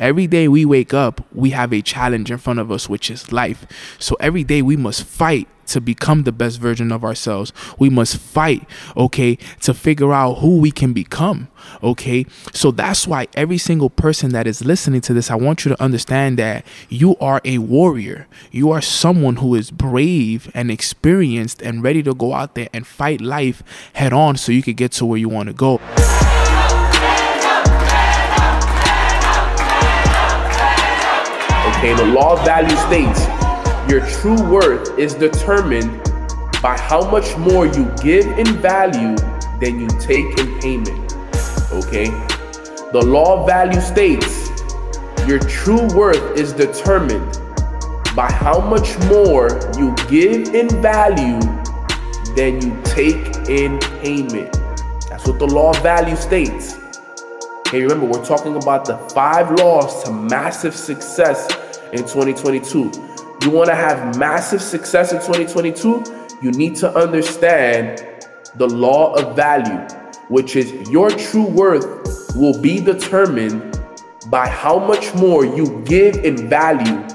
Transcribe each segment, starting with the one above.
Every day we wake up, we have a challenge in front of us, which is life. So every day we must fight to become the best version of ourselves. We must fight, okay, to figure out who we can become, okay? So that's why every single person that is listening to this, I want you to understand that you are a warrior. You are someone who is brave and experienced and ready to go out there and fight life head on so you can get to where you want to go. Okay, the law of value states your true worth is determined by how much more you give in value than you take in payment. Okay? The law of value states your true worth is determined by how much more you give in value than you take in payment. That's what the law of value states. Okay, remember, we're talking about the five laws to massive success in 2022 you want to have massive success in 2022, you need to understand the law of value, which is your true worth will be determined by how much more you give in value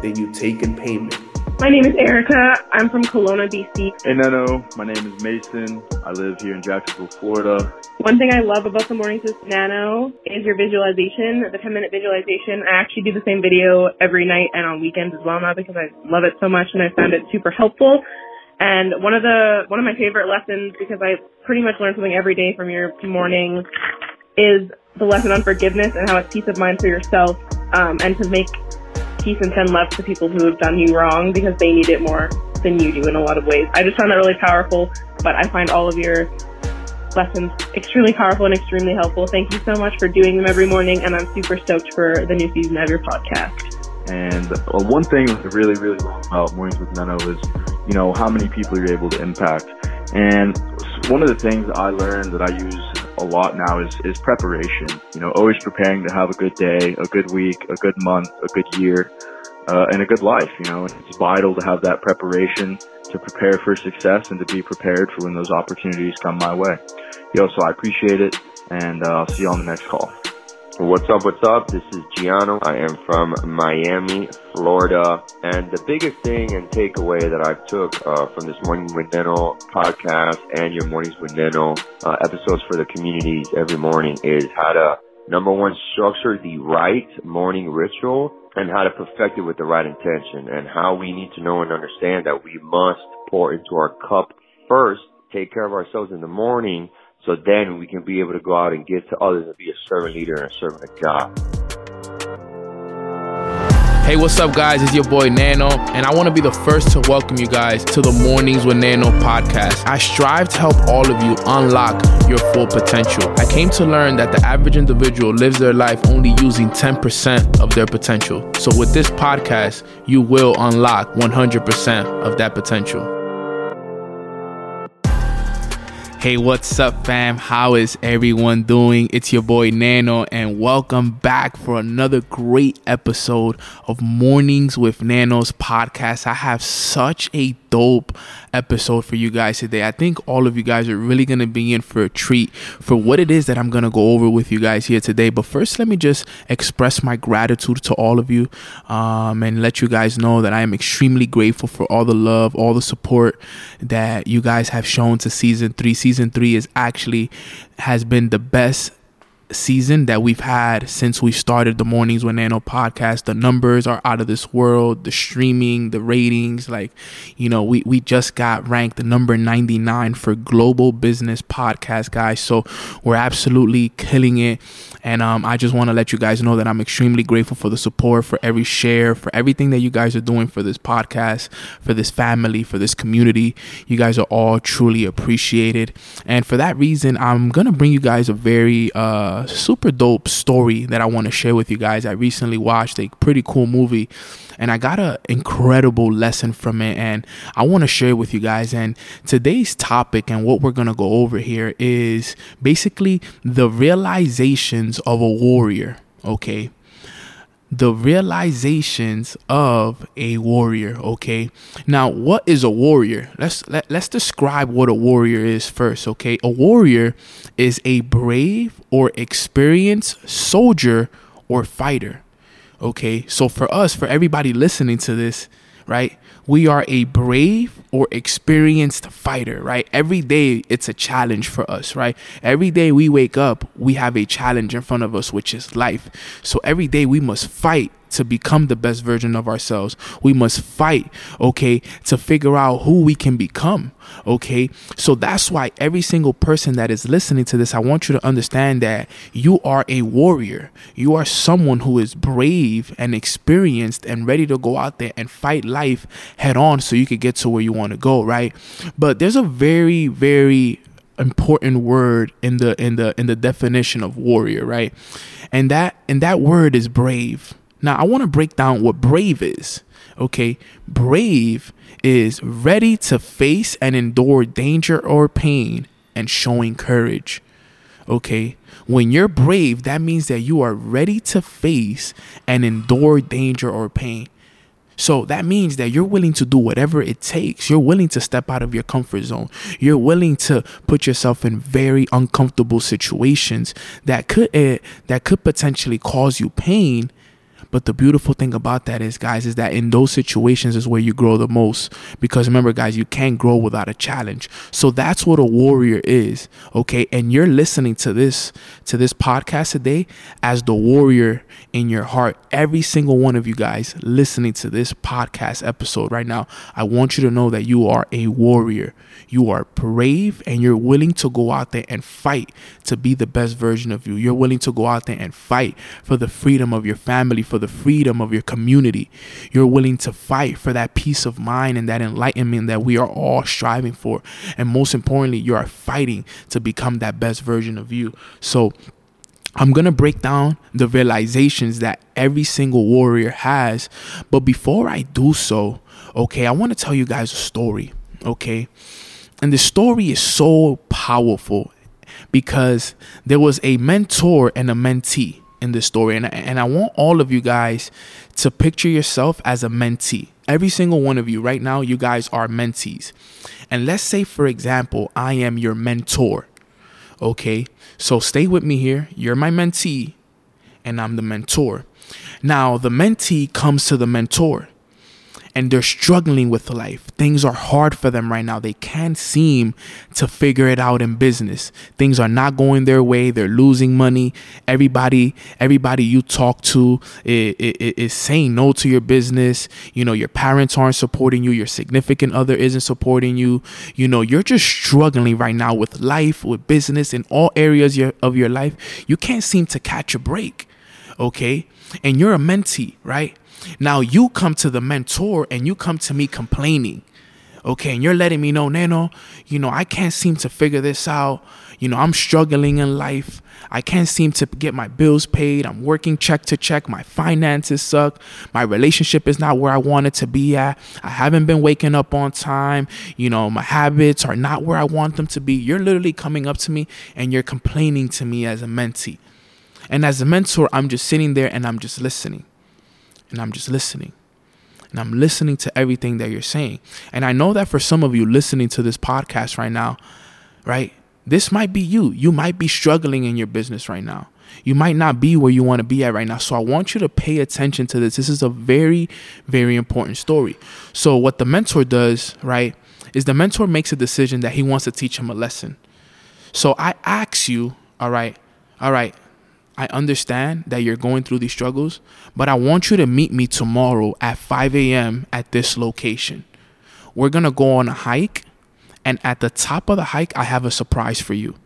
than you take in payment. My name is Erica. I'm from Kelowna, BC. Hey, Neno. My name is Mason. I live here in Jacksonville, Florida. One thing I love about the Mornings with Neno is your visualization, the 10 minute visualization. I actually do the same video every night and on weekends as well now because I love it so much and I found it super helpful. And one of the, one of my favorite lessons because I pretty much learn something every day from your morning is the lesson on forgiveness and how it's peace of mind for yourself um, and to make peace and send love to people who have done you wrong because they need it more than you do in a lot of ways. I just found that really powerful, but I find all of your lessons extremely powerful and extremely helpful. Thank you so much for doing them every morning, and I'm super stoked for the new season of your podcast. And uh, one thing I really, really love about Mornings with Neno is, you know, how many people you're able to impact. And one of the things I learned that I use a lot now is, is preparation. You know, always preparing to have a good day, a good week, a good month, a good year, uh, and a good life. You know, it's vital to have that preparation to prepare for success and to be prepared for when those opportunities come my way. Yo, so I appreciate it, and uh, I'll see you on the next call. What's up? What's up? This is Giano. I am from Miami, Florida, and the biggest thing and takeaway that I've took uh, from this Morning with Neno podcast and your Mornings with Neno uh, episodes for the communities every morning is how to number one structure the right morning ritual and how to perfect it with the right intention and how we need to know and understand that we must pour into our cup first, take care of ourselves in the morning so then we can be able to go out and give to others and be a servant leader and a servant of God. Hey, what's up, guys? It's your boy Neno, and I want to be the first to welcome you guys to the Mornings with Neno podcast. I strive to help all of you unlock your full potential. I came to learn that the average individual lives their life only using 10% of their potential. So, with this podcast, you will unlock 100% of that potential. Hey, what's up, fam? How is everyone doing? It's your boy Neno, and welcome back for another great episode of Mornings with Neno's podcast. I have such a dope episode for you guys today. I think all of you guys are really going to be in for a treat for what it is that I'm going to go over with you guys here today. But first, let me just express my gratitude to all of you um, and let you guys know that I am extremely grateful for all the love, all the support that you guys have shown to season three. Season three is actually has been the best season that we've had since we started the Mornings with Neno podcast. The numbers are out of this world. The streaming, the ratings, like, you know, we, we just got ranked number 99 for global business podcast, guys. So we're absolutely killing it. And um, I just want to let you guys know that I'm extremely grateful for the support, for every share, for everything that you guys are doing for this podcast, for this family, for this community. You guys are all truly appreciated. And for that reason, I'm to bring you guys a very, uh, super dope story that I want to share with you guys. I recently watched a pretty cool movie and I got an incredible lesson from it and I want to share with you guys. And today's topic and what we're going to go over here is basically the realizations of a warrior, okay? The realizations of a warrior okay now what is a warrior let's let, let's describe what a warrior is first okay a warrior is a brave or experienced soldier or fighter. Okay, so for us, for everybody listening to this, right? We are a brave or experienced fighter, right? Every day it's a challenge for us, right? Every day we wake up, we have a challenge in front of us, which is life. So every day we must fight to become the best version of ourselves. We must fight, okay, to figure out who we can become, okay? So that's why every single person that is listening to this, I want you to understand that you are a warrior. You are someone who is brave and experienced and ready to go out there and fight life head on so you can get to where you want to go, right? But there's a very, very important word in the in the in the definition of warrior right and that and that word is brave now, I want to break down what brave is. Okay, brave is ready to face and endure danger or pain and showing courage. Okay, when you're brave, that means that you are ready to face and endure danger or pain. So that means that you're willing to do whatever it takes. You're willing to step out of your comfort zone. You're willing to put yourself in very uncomfortable situations that could uh, that could potentially cause you pain but the beautiful thing about that is, guys, is that in those situations is where you grow the most. Because remember, guys, you can't grow without a challenge. So that's what a warrior is. Okay. And you're listening to this, to this podcast today as the warrior in your heart. Every single one of you guys listening to this podcast episode right now, I want you to know that you are a warrior. You are brave and you're willing to go out there and fight to be the best version of you. You're willing to go out there and fight for the freedom of your family, for the freedom of your community. You're willing to fight for that peace of mind and that enlightenment that we are all striving for. And most importantly, you are fighting to become that best version of you. So, I'm going to break down the realizations that every single warrior has. But before I do so, okay, I want to tell you guys a story, okay? And the story is so powerful because there was a mentor and a mentee in this story. And, and I want all of you guys to picture yourself as a mentee. Every single one of you right now, you guys are mentees. And let's say, for example, I am your mentor. Okay, so stay with me here. You're my mentee, and I'm the mentor. Now, the mentee comes to the mentor and they're struggling with life. Things are hard for them right now. They can't seem to figure it out in business. Things are not going their way. They're losing money. Everybody, everybody you talk to is, is, saying no to your business. You know, your parents aren't supporting you. Your significant other isn't supporting you. You know, you're just struggling right now with life, with business, in all areas of your life. You can't seem to catch a break. Okay. And you're a mentee, right? Now you come to the mentor and you come to me complaining. Okay, and you're letting me know, Neno, you know, I can't seem to figure this out. You know, I'm struggling in life. I can't seem to get my bills paid. I'm working check to check. My finances suck. My relationship is not where I want it to be at. I haven't been waking up on time. You know, my habits are not where I want them to be. You're literally coming up to me and you're complaining to me as a mentee. And as a mentor, I'm just sitting there and I'm just listening and I'm just listening. And I'm listening to everything that you're saying. And I know that for some of you listening to this podcast right now, right? This might be you. You might be struggling in your business right now. You might not be where you want to be at right now. So I want you to pay attention to this. This is a very, very important story. So, what the mentor does, right, is the mentor makes a decision that he wants to teach him a lesson. So I ask you, all right, all right, I understand that you're going through these struggles, but I want you to meet me tomorrow at 5 a.m. at this location. We're going to go on a hike, and at the top of the hike, I have a surprise for you.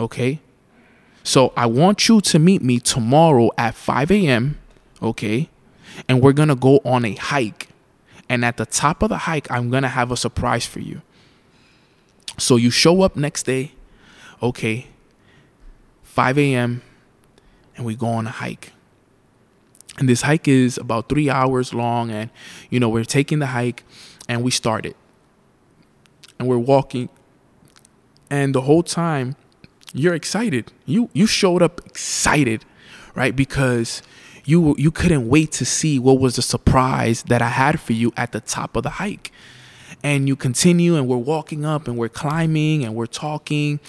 Okay? So I want you to meet me tomorrow at 5 a.m. Okay? And we're going to go on a hike. And at the top of the hike, I'm going to have a surprise for you. So you show up next day. Okay 5 a.m. and we go on a hike. And this hike is about three hours long. And, you know, we're taking the hike and we started. And we're walking. And the whole time, you're excited. You you showed up excited, right? Because you you couldn't wait to see what was the surprise that I had for you at the top of the hike. And you continue and we're walking up and we're climbing and we're talking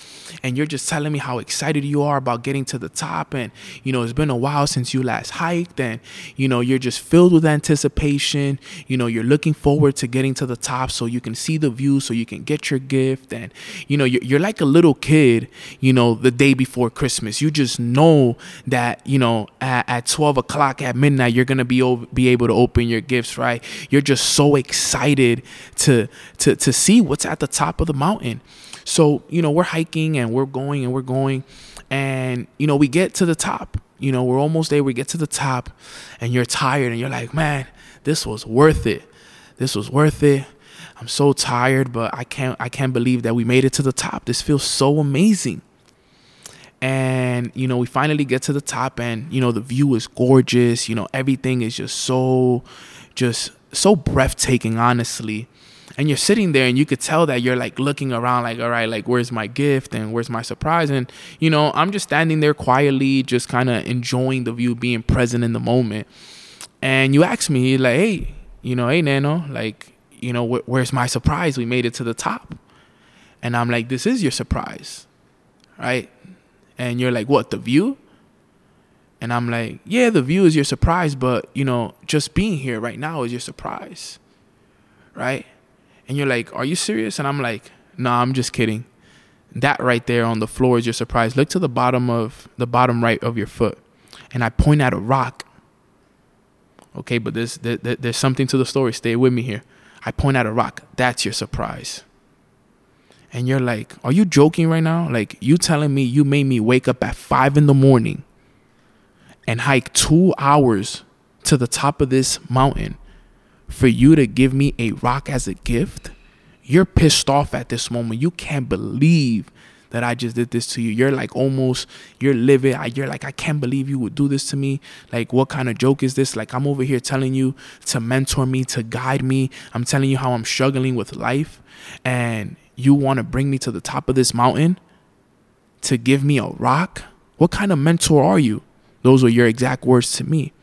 and you're just telling me how excited you are about getting to the top and you know it's been a while since you last hiked and you know you're just filled with anticipation. You know you're looking forward to getting to the top so you can see the view so you can get your gift and you know you're, you're like a little kid you know the day before christmas. You just know that you know at, at 12 o'clock at midnight you're gonna be be able to open your gifts right? You're just so excited to to see what's at the top of the mountain. So, you know, we're hiking and we're going and we're going and you know, we get to the top. You know, we're almost there. We get to the top and you're tired and you're like, "Man, this was worth it. This was worth it." I'm so tired, but I can't I can't believe that we made it to the top. This feels so amazing. And you know, we finally get to the top and you know, the view is gorgeous, you know, everything is just so just so breathtaking honestly and you're sitting there and you could tell that you're like looking around like all right like where's my gift and where's my surprise? And you know i'm just standing there quietly just kind of enjoying the view being present in the moment. And you ask me like hey you know hey neno like you know wh- where's my surprise? We made it to the top. And i'm like this is your surprise right? And you're like what the view? And i'm like yeah the view is your surprise but you know just being here right now is your surprise right and you're like, Are you serious? And I'm like, Nah, I'm just kidding. That right there on the floor is your surprise. Look to the bottom of the bottom right of your foot. And I point at a rock. Okay, but there's, there, there's something to the story. Stay with me here. I point at a rock. That's your surprise. And you're like, Are you joking right now? Like, you telling me you made me wake up at five in the morning and hike two hours to the top of this mountain for you to give me a rock as a gift, you're pissed off at this moment. You can't believe that I just did this to you. You're like almost, you're livid. You're like, I can't believe you would do this to me. Like, what kind of joke is this? Like, I'm over here telling you to mentor me, to guide me. I'm telling you how I'm struggling with life. And you want to bring me to the top of this mountain to give me a rock? What kind of mentor are you? Those were your exact words to me.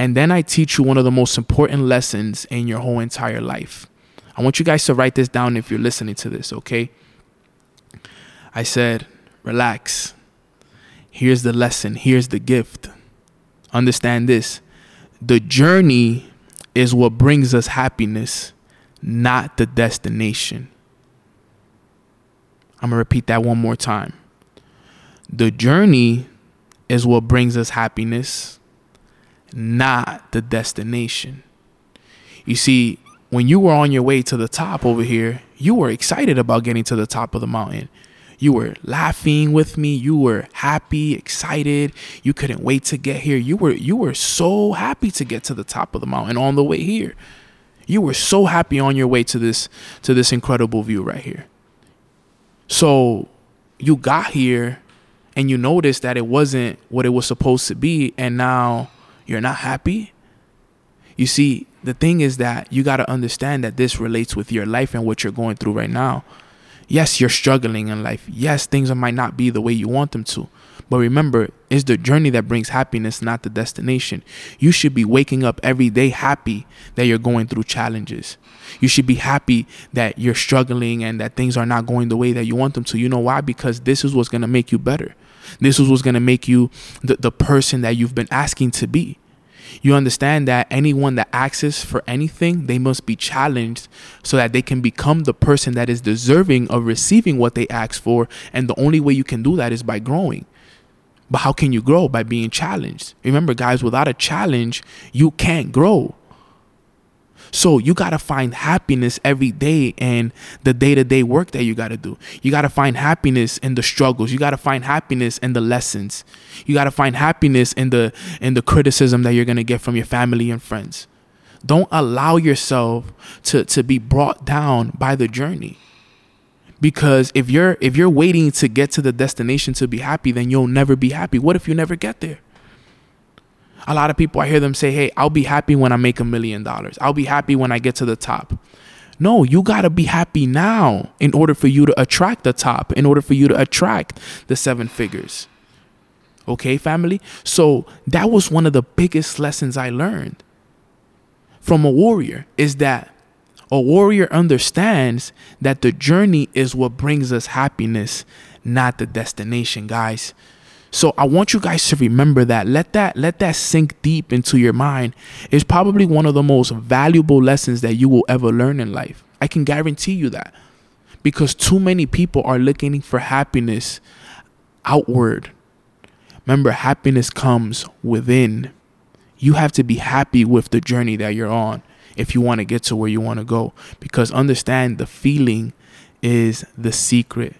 And then I teach you one of the most important lessons in your whole entire life. I want you guys to write this down if you're listening to this, okay? I said, relax. Here's the lesson, here's the gift. Understand this the journey is what brings us happiness, not the destination. I'm going to repeat that one more time. The journey is what brings us happiness, not the destination. You see, when you were on your way to the top over here, you were excited about getting to the top of the mountain. You were laughing with me, you were happy, excited. You couldn't wait to get here. You were you were so happy to get to the top of the mountain on the way here. You were so happy on your way to this to this incredible view right here. So, you got here and you noticed that it wasn't what it was supposed to be and now you're not happy? You see, the thing is that you got to understand that this relates with your life and what you're going through right now. Yes, you're struggling in life. Yes, things might not be the way you want them to. But remember, it's the journey that brings happiness, not the destination. You should be waking up every day happy that you're going through challenges. You should be happy that you're struggling and that things are not going the way that you want them to. You know why? Because this is what's going to make you better. This is what's going to make you the, the person that you've been asking to be. You understand that anyone that asks for anything, they must be challenged so that they can become the person that is deserving of receiving what they ask for. And the only way you can do that is by growing. But how can you grow? By being challenged. Remember, guys, without a challenge, you can't grow. So you got to find happiness every day in the day to day work that you got to do. You got to find happiness in the struggles. You got to find happiness in the lessons. You got to find happiness in the in the criticism that you're going to get from your family and friends. Don't allow yourself to to be brought down by the journey. Because if you're if you're waiting to get to the destination to be happy, then you'll never be happy. What if you never get there? A lot of people, I hear them say, Hey, I'll be happy when I make a million dollars. I'll be happy when I get to the top. No, you got to be happy now in order for you to attract the top, in order for you to attract the seven figures. Okay, family? So that was one of the biggest lessons I learned from a warrior is that A warrior understands that the journey is what brings us happiness, not the destination, guys. So I want you guys to remember that. Let that let that sink deep into your mind. It's probably one of the most valuable lessons that you will ever learn in life. I can guarantee you that. Because too many people are looking for happiness outward. Remember, happiness comes within. You have to be happy with the journey that you're on if you want to get to where you want to go. Because understand the feeling is the secret.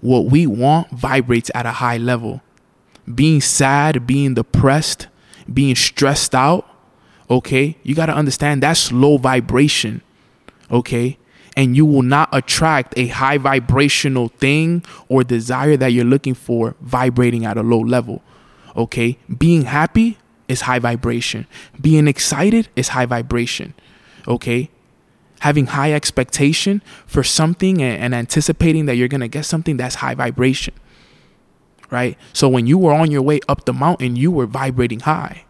What we want vibrates at a high level. Being sad, being depressed, being stressed out, okay? You got to understand that's low vibration, okay? And you will not attract a high vibrational thing or desire that you're looking for vibrating at a low level, okay? Being happy, is high vibration. Being excited is high vibration. Okay? Having high expectation for something and, and anticipating that you're to get something that's high vibration. Right? So when you were on your way up the mountain, you were vibrating high.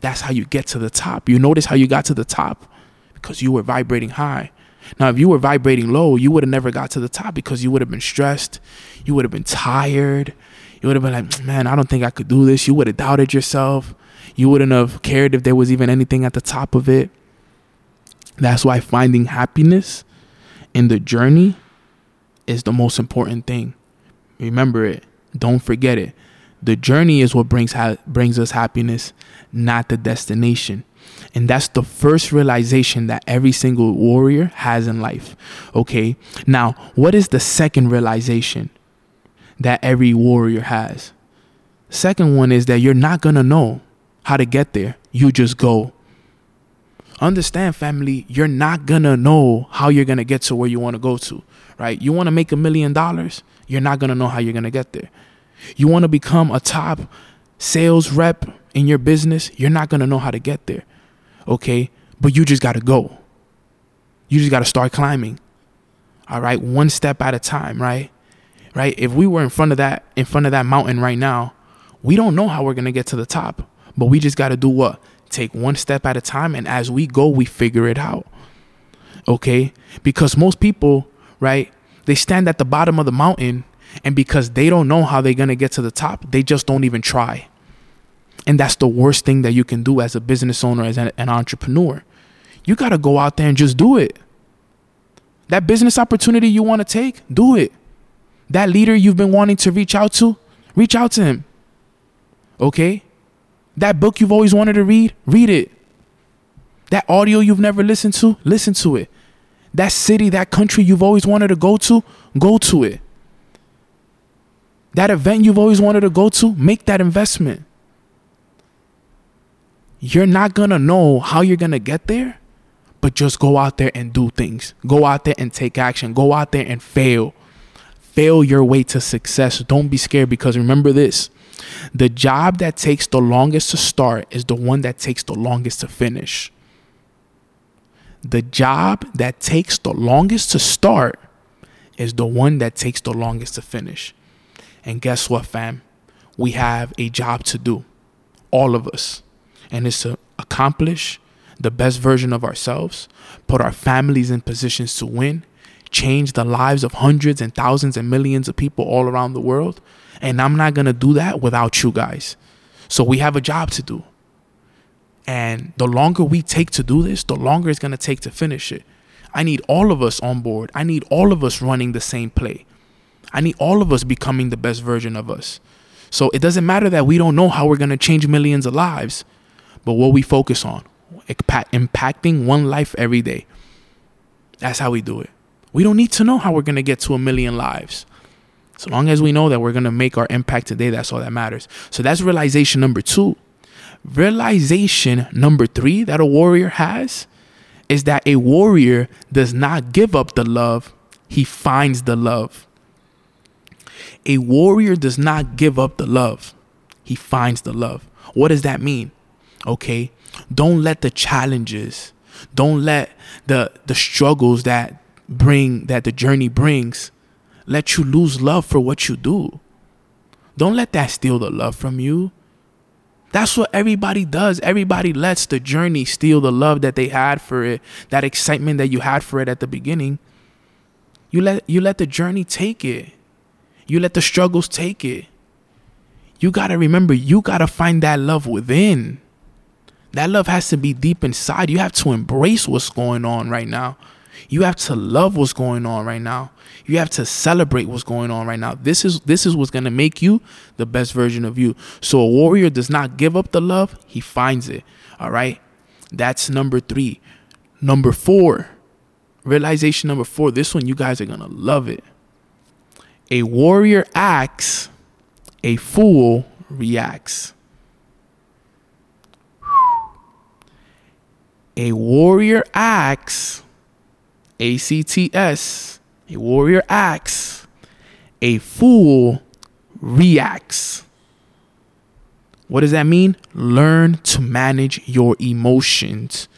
That's how you get to the top. You notice how you got to the top because you were vibrating high. Now, if you were vibrating low, you would have never got to the top because you would have been stressed. You would have been tired. You would have been like, man, I don't think I could do this. You would have doubted yourself. You wouldn't have cared if there was even anything at the top of it. That's why finding happiness in the journey is the most important thing. Remember it. Don't forget it. The journey is what brings ha- brings us happiness, not the destination. And that's the first realization that every single warrior has in life. Okay? Now, what is the second realization that every warrior has? Second one is that you're not going to know how to get there. You just go. Understand, family, you're not gonna know how you're gonna get to where you wanna go to, right? You wanna make a million dollars, you're not gonna know how you're gonna get there. You wanna become a top sales rep in your business, you're not gonna know how to get there, okay? But you just gotta go. You just gotta start climbing, all right? One step at a time, right? Right? If we were in front of that, in front of that mountain right now, we don't know how we're gonna get to the top but we just got to do what? Take one step at a time. And as we go, we figure it out. Okay? Because most people, right, they stand at the bottom of the mountain. And because they don't know how they're going to get to the top, they just don't even try. And that's the worst thing that you can do as a business owner, as an, an entrepreneur. You got to go out there and just do it. That business opportunity you want to take, do it. That leader you've been wanting to reach out to, reach out to him. Okay? That book you've always wanted to read, read it. That audio you've never listened to, listen to it. That city, that country you've always wanted to go to, go to it. That event you've always wanted to go to, make that investment. You're not going to know how you're going to get there, but just go out there and do things. Go out there and take action. Go out there and fail. Fail your way to success. Don't be scared because remember this the job that takes the longest to start is the one that takes the longest to finish. The job that takes the longest to start is the one that takes the longest to finish. And guess what, fam? We have a job to do, all of us. And it's to accomplish the best version of ourselves, put our families in positions to win, change the lives of hundreds and thousands and millions of people all around the world, and I'm not going to do that without you guys. So we have a job to do. And the longer we take to do this, the longer it's going to take to finish it. I need all of us on board. I need all of us running the same play. I need all of us becoming the best version of us. So it doesn't matter that we don't know how we're going to change millions of lives, but what we focus on, impacting one life every day. That's how we do it. We don't need to know how we're going to get to a million lives. So long as we know that we're going to make our impact today, that's all that matters. So that's realization number two. Realization number three that a warrior has is that a warrior does not give up the love, he finds the love. A warrior does not give up the love, he finds the love. What does that mean? Okay, don't let the challenges, don't let the the struggles that bring that the journey brings let you lose love for what you do. Don't let that steal the love from you. That's what everybody does. Everybody lets the journey steal the love that they had for it, that excitement that you had for it at the beginning. You let you let the journey take it. You let the struggles take it. You got to remember you got to find that love within. That love has to be deep inside. You have to embrace what's going on right now. You have to love what's going on right now. You have to celebrate what's going on right now. This is this is what's going to make you the best version of you. So a warrior does not give up the love, he finds it. All right? That's number 3. Number 4. Realization number 4. This one you guys are going to love it. A warrior acts, a fool reacts. A warrior acts, A C T S, a warrior acts, a fool reacts. What does that mean? Learn to manage your emotions,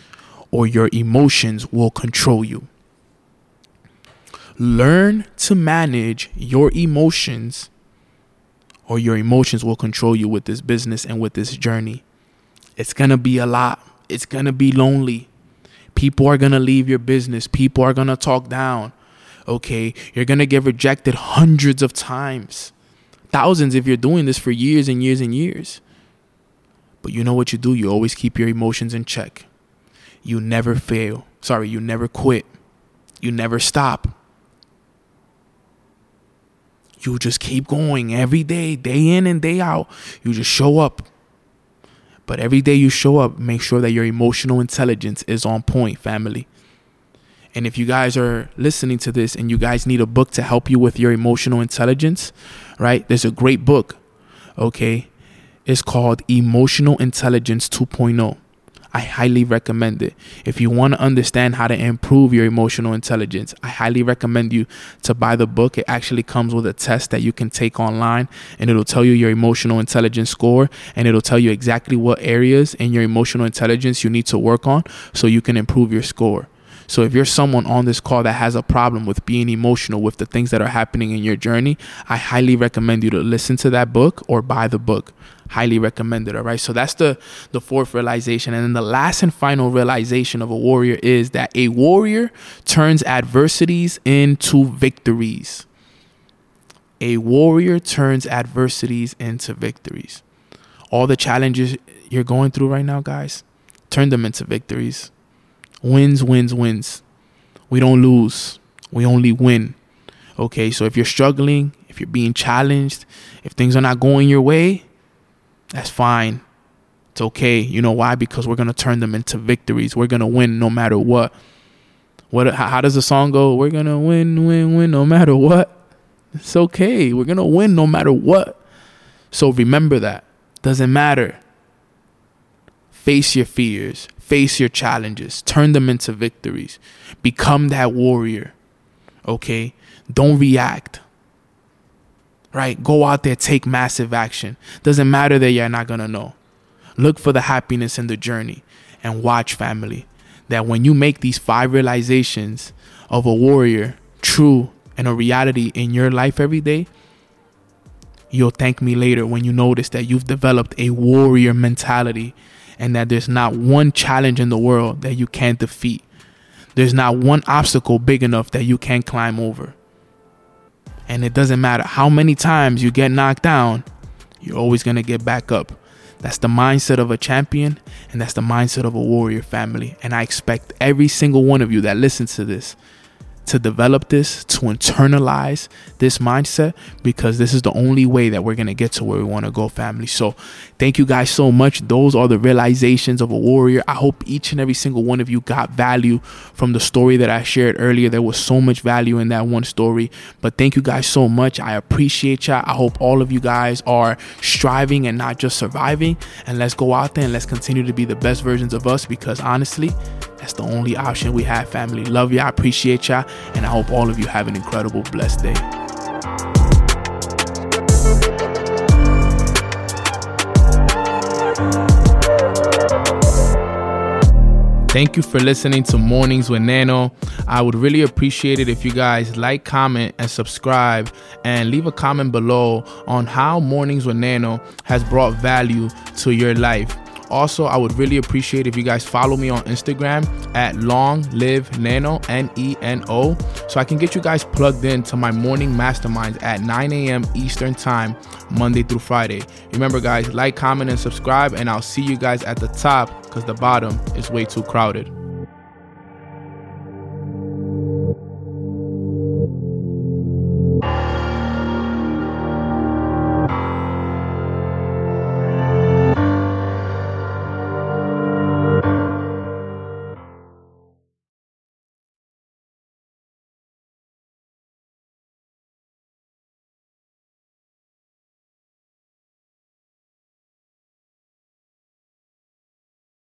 or your emotions will control you. Learn to manage your emotions, or your emotions will control you with this business and with this journey. It's going to be a lot it's going to be lonely. People are going to leave your business. People are going to talk down. Okay. You're going to get rejected hundreds of times, thousands if you're doing this for years and years and years. But you know what you do? You always keep your emotions in check. You never fail. Sorry, you never quit. You never stop. You just keep going every day, day in and day out. You just show up. But every day you show up, make sure that your emotional intelligence is on point, family. And if you guys are listening to this and you guys need a book to help you with your emotional intelligence, right? There's a great book, okay? It's called Emotional Intelligence 2.0. I highly recommend it. If you want to understand how to improve your emotional intelligence, I highly recommend you to buy the book. It actually comes with a test that you can take online and it'll tell you your emotional intelligence score and it'll tell you exactly what areas in your emotional intelligence you need to work on so you can improve your score. So if you're someone on this call that has a problem with being emotional with the things that are happening in your journey, I highly recommend you to listen to that book or buy the book highly recommended all right? So that's the the fourth realization. And then the last and final realization of a warrior is that a warrior turns adversities into victories. A warrior turns adversities into victories. All the challenges you're going through right now guys turn them into victories. Wins wins wins. We don't lose. We only win. Okay so if you're struggling if you're being challenged if things are not going your way that's fine. It's okay. You know why? Because we're going to turn them into victories. We're going to win no matter what. What how does the song go? We're going to win win win no matter what. It's okay. We're going to win no matter what. So remember that. Doesn't matter. Face your fears, face your challenges, turn them into victories. Become that warrior. Okay? Don't react right? Go out there, take massive action. Doesn't matter that you're not going to know. Look for the happiness in the journey and watch, family, that when you make these five realizations of a warrior, true and a reality in your life every day, you'll thank me later when you notice that you've developed a warrior mentality and that there's not one challenge in the world that you can't defeat. There's not one obstacle big enough that you can't climb over. And it doesn't matter how many times you get knocked down, you're always going to get back up. That's the mindset of a champion, and that's the mindset of a warrior family. And I expect every single one of you that listens to this to develop this, to internalize this mindset, because this is the only way that we're going to get to where we want to go, family. So, thank you guys so much. Those are the realizations of a warrior. I hope each and every single one of you got value from the story that I shared earlier. There was so much value in that one story. But thank you guys so much. I appreciate y'all. I hope all of you guys are striving and not just surviving. And let's go out there and let's continue to be the best versions of us because honestly, that's the only option we have, family. Love y'all, appreciate y'all, and I hope all of you have an incredible, blessed day. Thank you for listening to Mornings with Neno. I would really appreciate it if you guys like, comment, and subscribe, and leave a comment below on how Mornings with Neno has brought value to your life. Also, I would really appreciate if you guys follow me on Instagram at Long Live Neno, N E N O, so I can get you guys plugged in to my morning masterminds at 9 a.m. Eastern Time, Monday through Friday. Remember, guys, like, comment, and subscribe, and I'll see you guys at the top because the bottom is way too crowded.